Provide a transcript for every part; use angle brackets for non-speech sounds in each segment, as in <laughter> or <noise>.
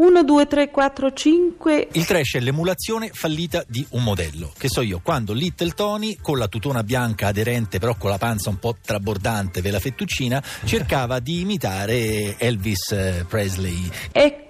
1, 2, 3, 4, 5. Il trash è l'emulazione fallita di un modello. Che so io, quando Little Tony, con la tutona bianca aderente, però con la panza un po' trabordante per la fettuccina, cercava di imitare Elvis eh, Presley. Ecco.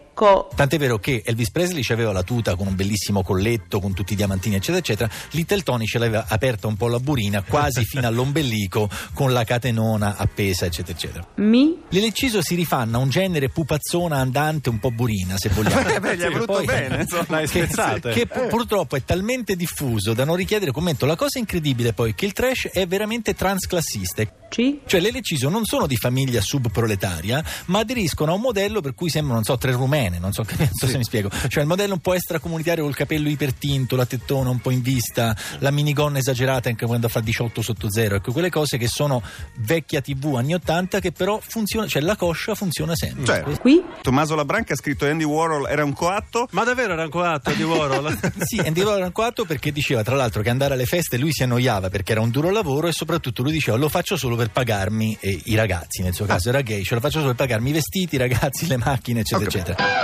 Tant'è vero che Elvis Presley aveva la tuta con un bellissimo colletto, con tutti i diamantini, eccetera, eccetera. Little Tony ce l'aveva aperta un po' la burina, quasi fino all'ombelico, <laughs> con la catenona appesa, eccetera, eccetera. Mi? L'Eleciso si rifanna a un genere pupazzona andante, un po' burina, se vogliamo. <laughs> Eh beh, gli è poi- bene, insomma, l'hai che, spezzata. che pu- purtroppo è talmente diffuso da non richiedere commento. La cosa incredibile poi è che il trash è veramente transclassista. C? Cioè le non sono di famiglia subproletaria, ma aderiscono a un modello per cui sembrano, non so, tre rumene, non so, <laughs> non so se mi spiego. Cioè il modello un po' extracomunitario col capello ipertinto, la tettona un po' in vista, la minigonna esagerata anche quando fa 18 sotto zero, ecco quelle cose che sono vecchia tv anni 80 che però funziona, cioè la coscia funziona sempre. Cioè, Qui? Tommaso Labranca ha scritto Andy Warhol era un coatto. Ma davvero era un coatto di Warhol? <laughs> Sì, Andy Warhol era un coatto perché diceva tra l'altro che andare alle feste lui si annoiava perché era un duro lavoro e soprattutto lui diceva lo faccio solo per pagarmi eh, i ragazzi, nel suo caso era gay, ce lo faccio solo per pagarmi i vestiti, i ragazzi, le macchine, eccetera, capito. eccetera.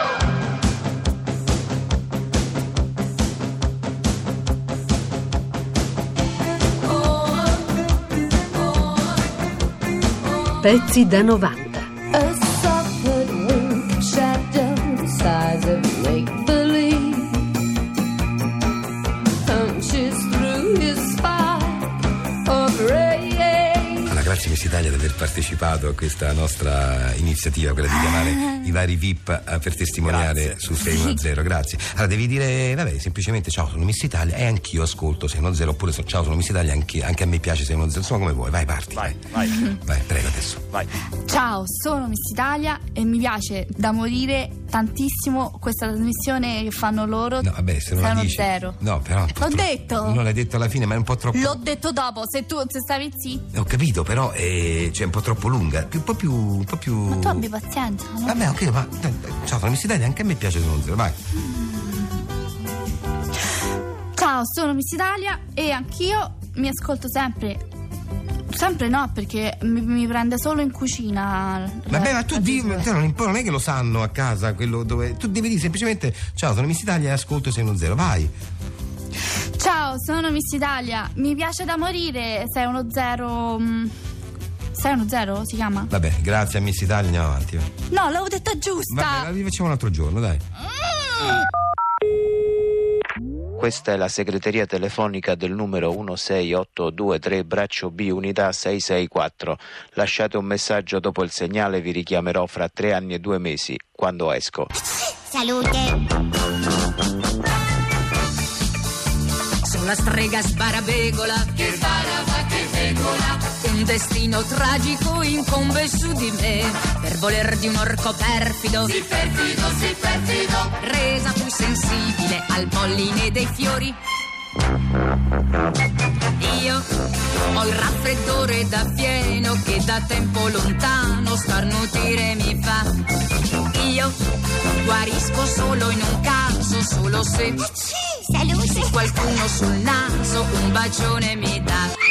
Pezzi da 90. Grazie Miss Italia di aver partecipato a questa nostra iniziativa, quella di chiamare <laughs> i vari VIP eh, per testimoniare su 610. <laughs> Grazie. Allora, devi dire, vabbè, semplicemente ciao, sono Miss Italia e anch'io ascolto 610 oppure so, ciao, sono Miss Italia, anche, anche a me piace 610. Insomma, come vuoi, vai, parti. Vai, vai. Vai, prego adesso. Vai. Ciao, sono Miss Italia e mi piace da morire tantissimo questa trasmissione che fanno loro. No, vabbè, se non Sono dici. zero. No, però. L'ho troppo- detto. Non l'hai detto alla fine, ma è un po' troppo. L'ho detto dopo, se tu se stavi zitto. Ho capito, però è, cioè, un po' troppo lunga. Un po' più. Un po' più. Ma tu abbi pazienza, no? Vabbè, ok, ma. Ciao, sono Miss Italia, anche a me piace 610. Vai. Ciao, sono Miss Italia e anch'io mi ascolto sempre. Sempre no, perché mi, mi prende solo in cucina. Vabbè, ma tu di, te non, non è che lo sanno a casa quello dove. Tu devi dire semplicemente ciao, sono Miss Italia e ascolto 610. Vai. Ciao, sono Miss Italia. Mi piace da morire. Sei uno zero. mm, Sei uno zero? Si chiama? Vabbè, grazie a Miss Italia, andiamo avanti. va. No, l'avevo detta giusta. Vabbè, la rifacciamo un altro giorno, dai. Questa è la segreteria telefonica del numero 16823 braccio B unità 664. Lasciate un messaggio dopo il segnale, vi richiamerò fra tre anni e due mesi, quando esco. Sono la strega sbarabegola che sbarava che vegola. Un destino tragico incombe su di me per voler di un orco perfido. Sì, perfido, sì, perfido. Resa più sensibile al polline dei fiori. Io ho il raffreddore da pieno che da tempo lontano starnutire mi fa. Io guarisco solo in un caso, solo se se qualcuno sul naso un bacione mi dà.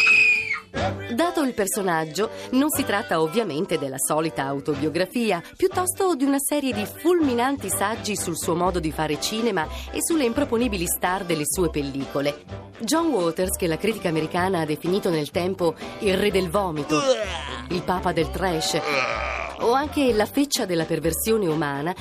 Dato il personaggio, non si tratta ovviamente della solita autobiografia, piuttosto di una serie di fulminanti saggi sul suo modo di fare cinema e sulle improponibili star delle sue pellicole. John Waters, che la critica americana ha definito nel tempo il re del vomito, il papa del trash, o anche la feccia della perversione umana,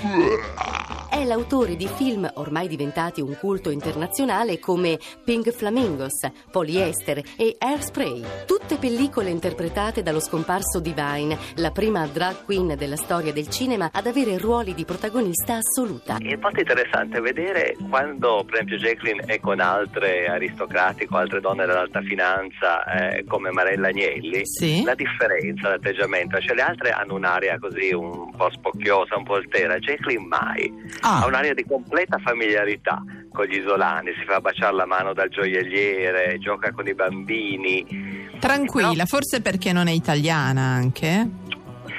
è l'autore di film ormai diventati un culto internazionale come Pink Flamingos, Polyester e Airspray. Tutte pellicole interpretate dallo scomparso Divine, la prima drag queen della storia del cinema ad avere ruoli di protagonista assoluta. È molto interessante vedere quando, per esempio, Jacqueline è con altre aristocratiche o altre donne dell'alta finanza, eh, come Marella Agnelli, la differenza d'atteggiamento. Cioè, le altre hanno un'aria così un po' spocchiosa, un po' altera. Jacqueline mai. ah. ha un'area di completa familiarità con gli isolani, si fa baciare la mano dal gioielliere, gioca con i bambini. Tranquilla, no? forse perché non è italiana anche?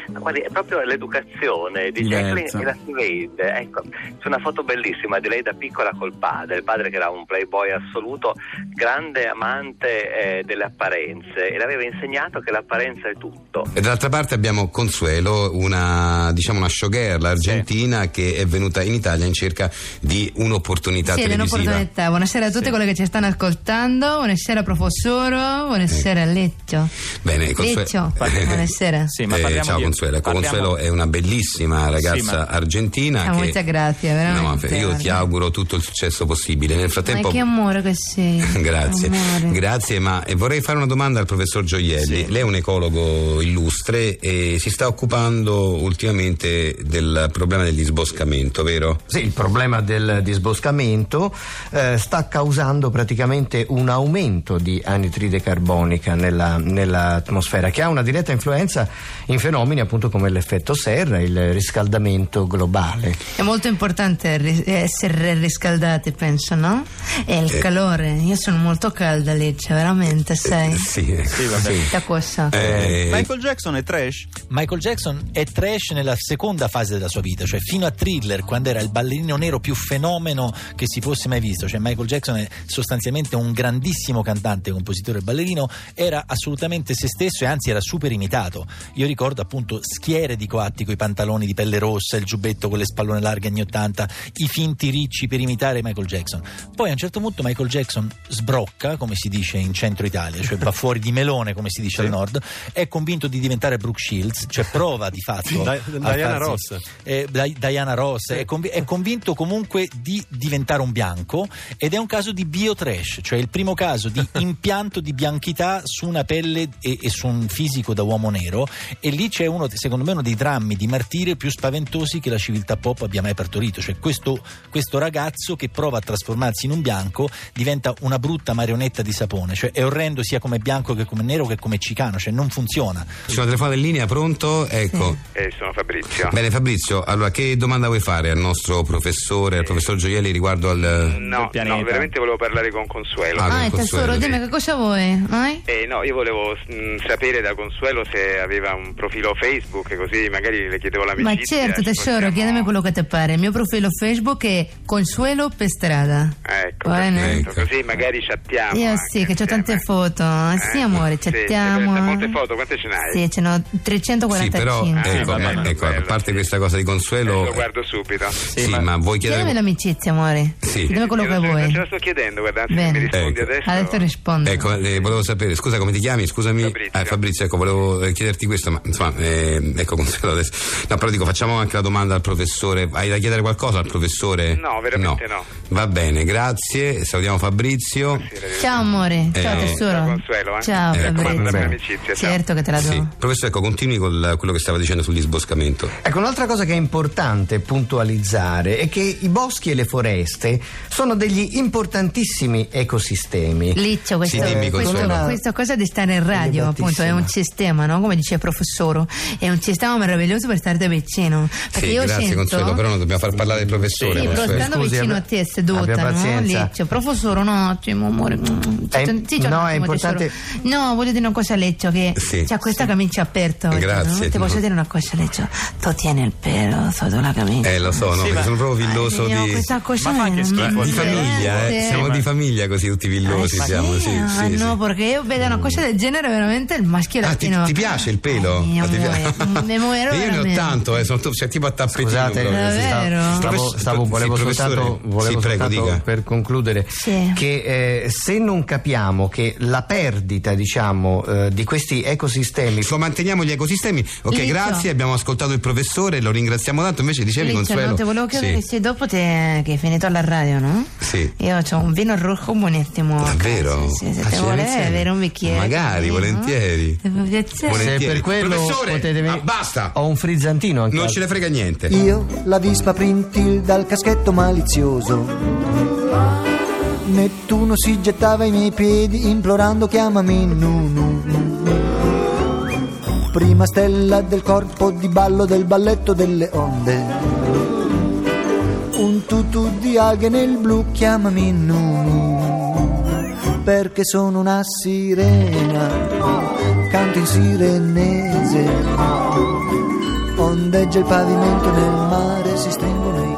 Guardi, è proprio l'educazione di Jacqueline e la si vede. Ecco, c'è una foto bellissima di lei da piccola col padre, il padre che era un playboy assoluto, grande amante eh, delle apparenze e le aveva insegnato che l'apparenza è tutto. E dall'altra parte abbiamo Consuelo, una, diciamo una showgirl argentina sì. che è venuta in Italia in cerca di un'opportunità sì, televisiva. un'opportunità. Buonasera a tutti sì. quelli che ci stanno ascoltando, buonasera professore, buonasera eh. Leccio. Bene, Consuelo. Leccio, <laughs> buonasera. Sì, ma eh, ciao di... Consuelo. Consuelo. Ecco, Consuelo è una bellissima ragazza sì, argentina. Ah, che... Molte grazie, veramente. No, io ti auguro tutto il successo possibile. Nel frattempo. Ma che amore che sei. <laughs> grazie, amore. grazie. Ma vorrei fare una domanda al professor Gioielli. Sì. Lei è un ecologo illustre e si sta occupando ultimamente del problema del disboscamento, vero? Sì, il problema del disboscamento eh, sta causando praticamente un aumento di anidride carbonica nella, nell'atmosfera, che ha una diretta influenza in fenomeni appunto come l'effetto serra, il riscaldamento globale. È molto importante essere riscaldati, penso, no? E il eh. calore. Io sono molto calda, Lecce, veramente, eh, sei? Eh, sì, sì, vabbè. Sì. cosa? Eh, Michael Jackson è trash? Michael Jackson è trash nella seconda fase della sua vita, cioè fino a Thriller, quando era il ballerino nero più fenomeno che si fosse mai visto. Cioè Michael Jackson è sostanzialmente un grandissimo cantante, compositore e ballerino, era assolutamente se stesso e anzi era super imitato. Io ricordo appunto schiere di coatti con i pantaloni di pelle rossa, il giubbetto con le spallone larghe anni 80, i finti ricci per imitare Michael Jackson. Poi a un certo punto Michael Jackson sbrocca, come si dice in centro Italia, cioè va <laughs> fuori di melone, come si dice sì. al nord, è convinto di diventare Brooke Shields, cioè prova di <laughs> fatto da, Diana Ross. Eh, Diana Ross, è, conv- è, convinto comunque di diventare un bianco ed è un caso di biotrash, cioè il primo caso di <laughs> impianto di bianchità su una pelle e, e su un fisico da uomo nero e lì c'è uno, secondo me, uno dei drammi di martire più spaventosi che la civiltà pop abbia mai partorito. Cioè questo, questo, ragazzo che prova a trasformarsi in un bianco diventa una brutta marionetta di sapone. Cioè è orrendo sia come bianco che come nero che come cicano, cioè non funziona. C'è una telefonata in linea, pronto? Ecco. Sì. Eh, sono Fabrizio. Bene Fabrizio, allora che domanda vuoi fare al nostro professore, al professor Gioielli riguardo al... No, no, veramente volevo parlare con Consuelo. Ah, ah con tesoro, Consuelo. dimmi che cosa vuoi? Eh, no, io volevo mh, sapere da Consuelo se aveva un profilo Facebook, così magari le chiedevo l'amicizia. Ma certo, tesoro, possiamo... chiedimi quello che ti pare. Il mio profilo Facebook è Consuelo Pestrada. Ecco, ecco. così magari chattiamo. Io sì, che ho tante foto. Eh, sì, amore, chattiamo. Sì, molte foto, quante ce n'hai? Sì, ce n'ho 345. Sì, però, ecco, ah, ecco, ecco a parte questa cosa di Consuelo... Lo guardo subito. Sì, sì ma, ma vuoi chiedere... Chiedimi l'amicizia, amore. Sì. Chiedimi quello che vuoi. Ce la sto chiedendo, guarda, se mi rispondi ecco. adesso... Adesso rispondo. Ecco, eh, volevo sapere, scusa come ti chiami? Scusami. Fabrizio. Ah, Fabrizio, ecco, volevo eh, chiederti questo, ma insomma, eh, ecco Consuelo adesso. No, però dico, facciamo anche la domanda al professore. Hai da chiedere qualcosa al professore? No, veramente no. no. Va bene, grazie. Salutiamo Fabrizio. Ciao amore, eh, ciao tesoro. Consuelo, eh. Ciao eh, Fabrizio. amicizia. Certo che te la do. Sì. Professore, ecco, continui con quello che stava dicendo sul disboscamento. Ecco, un'altra cosa che è importante puntualizzare è che i boschi e le foreste sono degli importantissimi ecosistemi. Liccio, questo, sì, questo, questa cosa di stare in radio, appunto, è un sistema, no? Come dice il professore, è un sistema meraviglioso per starti vicino. Perché sì, io grazie sento... Consuelo, però non dobbiamo far parlare il professore. Sì, però stando Scusi, vicino a te seduta, no? Leccio, professore, un attimo, amore. È, sì, no, attimo, è importante. Tesoro. No, voglio dire una cosa, Leccio, che sì, c'ha questa sì. camicia aperta. Grazie. No? Ti posso dire una cosa, Leccio? Tu tieni il pelo sotto la camicia. Eh, lo so, no, sì, perché sono proprio villoso Ai, di... Questa cosa ma di famiglia, eh. Siamo di famiglia così tutti villosi siamo, sì, ah, no, perché io vedo una cosa del genere veramente il maschio ah, ti, ti, piace il pelo? Ah, ti me muero Io ne ho tanto, eh, sono cioè, tipo a tappetino. Scusate, davvero? Stavo, stavo, volevo soltanto, volevo sì, prego, soltanto per concludere sì. che eh, se non capiamo che la perdita diciamo eh, di questi ecosistemi lo manteniamo gli ecosistemi ok Lizzo. grazie abbiamo ascoltato il professore lo ringraziamo tanto invece dicevi Lizzo, Consuelo no, te volevo chiedere sì. se dopo te, che hai finito alla radio no? sì io ho un vino rosso buonissimo davvero? Sì, se ah, te vuole avere un bicchiere magari volentieri volentieri se per quello professore potete ah, basta. Ho un frizzantino anche non ce ne frega niente. Io la vispa printil dal caschetto malizioso. Nettuno si gettava ai miei piedi implorando chiamami nu, nu, nu. Prima stella del corpo di ballo del balletto delle onde. Un tutù di alghe nel blu, chiamami Nunu. Perché sono una sirena, canto in sirenese. Ondeggia il pavimento nel mare, si stringono i.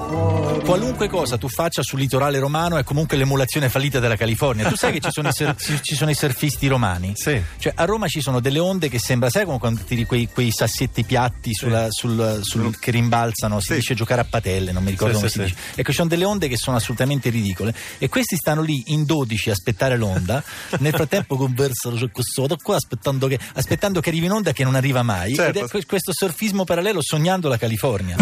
Qualunque cosa tu faccia sul litorale romano è comunque l'emulazione fallita della California. Tu sai che ci sono i, sur- ci sono i surfisti romani? Sì. Cioè, a Roma ci sono delle onde che sembra, sai come quando tiri quei, quei sassetti piatti sulla- sul, sul- che rimbalzano, si Sì. dice giocare a patelle, non mi ricordo Sì, come si dice. Ecco, ci sono delle onde che sono assolutamente ridicole e questi stanno lì in 12 a aspettare l'onda. Nel frattempo conversano su questo da qua aspettando che, aspettando che arrivi in onda che non arriva mai. Certo. Ed è que- questo surfismo parallelo sognando la California.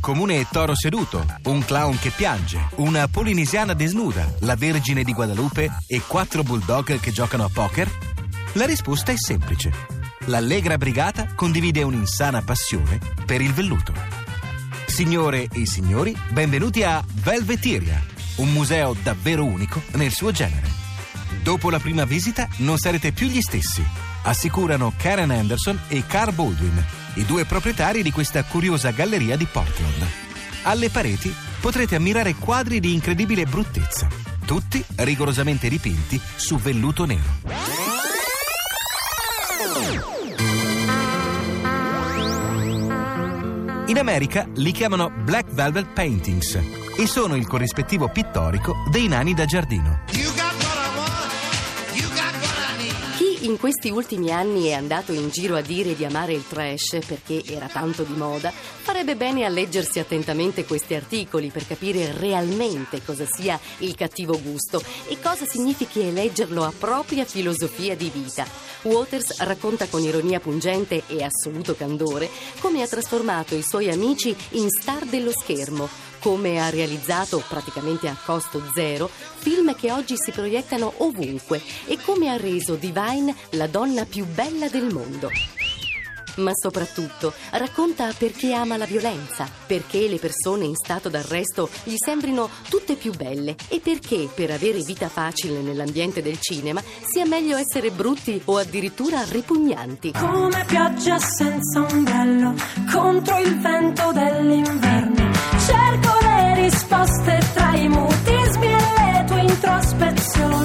Comune Toro seduto, un clown che piange, una polinesiana desnuda, la Vergine di Guadalupe e quattro bulldog che giocano a poker? La risposta è semplice. L'Allegra Brigata condivide un'insana passione per il velluto. Signore e signori, benvenuti a Velveteria, un museo davvero unico nel suo genere. Dopo la prima visita non sarete più gli stessi, assicurano Karen Anderson e Carl Baldwin, i due proprietari di questa curiosa galleria di Portland. Alle pareti potrete ammirare quadri di incredibile bruttezza, tutti rigorosamente dipinti su velluto nero. In America li chiamano Black Velvet Paintings e sono il corrispettivo pittorico dei nani da giardino. In questi ultimi anni è andato in giro a dire di amare il trash perché era tanto di moda, farebbe bene a leggersi attentamente questi articoli per capire realmente cosa sia il cattivo gusto e cosa significhi eleggerlo a propria filosofia di vita. Waters racconta con ironia pungente e assoluto candore come ha trasformato i suoi amici in star dello schermo, come ha realizzato praticamente a costo zero film che oggi si proiettano ovunque e come ha reso Divine la donna più bella del mondo. Ma soprattutto racconta perché ama la violenza, perché le persone in stato d'arresto gli sembrino tutte più belle e perché per avere vita facile nell'ambiente del cinema sia meglio essere brutti o addirittura ripugnanti. Come pioggia senza ombrello contro il vento dell'inverno. Cerco le risposte tra i mutismi e le tue introspezioni,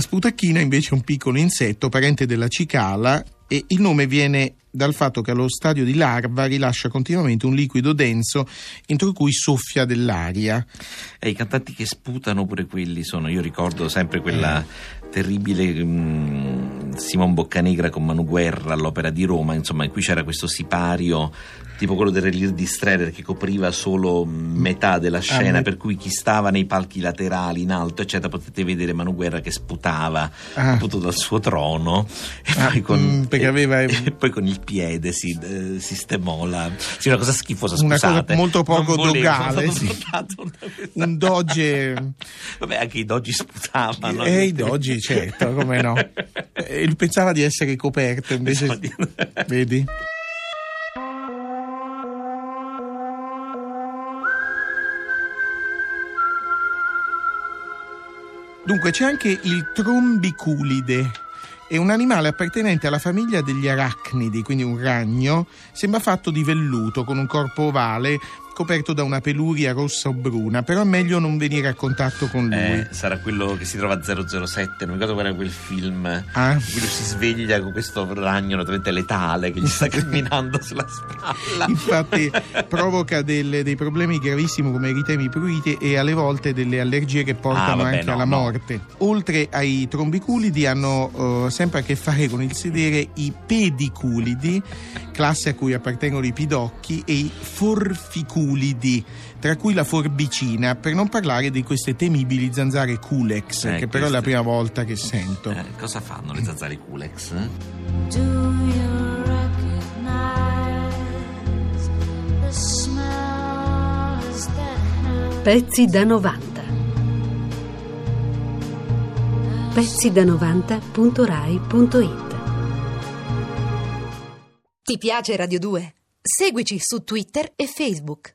La sputacchina invece è un piccolo insetto parente della cicala e il nome viene dal fatto che allo stadio di larva rilascia continuamente un liquido denso entro cui soffia dell'aria. E i cantanti che sputano pure quelli sono, io ricordo sempre quella terribile mm, Simon Boccanegra con Manu Guerra all'Opera di Roma, insomma, in cui c'era questo sipario tipo quello del Relir di Strehler che copriva solo metà della scena, me- per cui chi stava nei palchi laterali in alto, eccetera, potete vedere Manu Guerra che sputava Ah. appunto dal suo trono e, Ah, poi, con, mm, perché aveva- <laughs> e poi con il piede si eh, sistemò la... Sì, una cosa schifosa, Una cosa scusate. molto poco volevo, dogale, sì. Un doge. Vabbè, anche i dogi sputavano. E i dogi, certo, come no. <laughs> E lui pensava di essere coperto, invece. <laughs> Vedi? Dunque c'è anche il trombiculide. È un animale appartenente alla famiglia degli arachnidi, quindi un ragno. Sembra fatto di velluto, con un corpo ovale, coperto da una peluria rossa o bruna, però è meglio non venire a contatto con lui. Eh, sarà quello che si trova a 007, non mi ricordo qual era quel film. Ah. in cui lui si sveglia con questo ragno naturalmente letale che gli sta <laughs> camminando sulla spalla. Infatti <laughs> provoca del- dei problemi gravissimi come eritemi pruriti e alle volte delle allergie che portano Ah, vabbè, anche no, alla no. morte. Oltre ai trombiculidi hanno eh, sempre a che fare con il sedere i pediculidi, classe a cui appartengono i pidocchi, e i forficulidi, tra cui la forbicina, per non parlare di queste temibili zanzare culex, Eh, che però è la prima volta che sento. Eh, cosa fanno le zanzare Culex? Do you recognize the smells that Pezzi da 90. Pezzi da 90.rai.it Ti piace Radio 2? Seguici su Twitter e Facebook.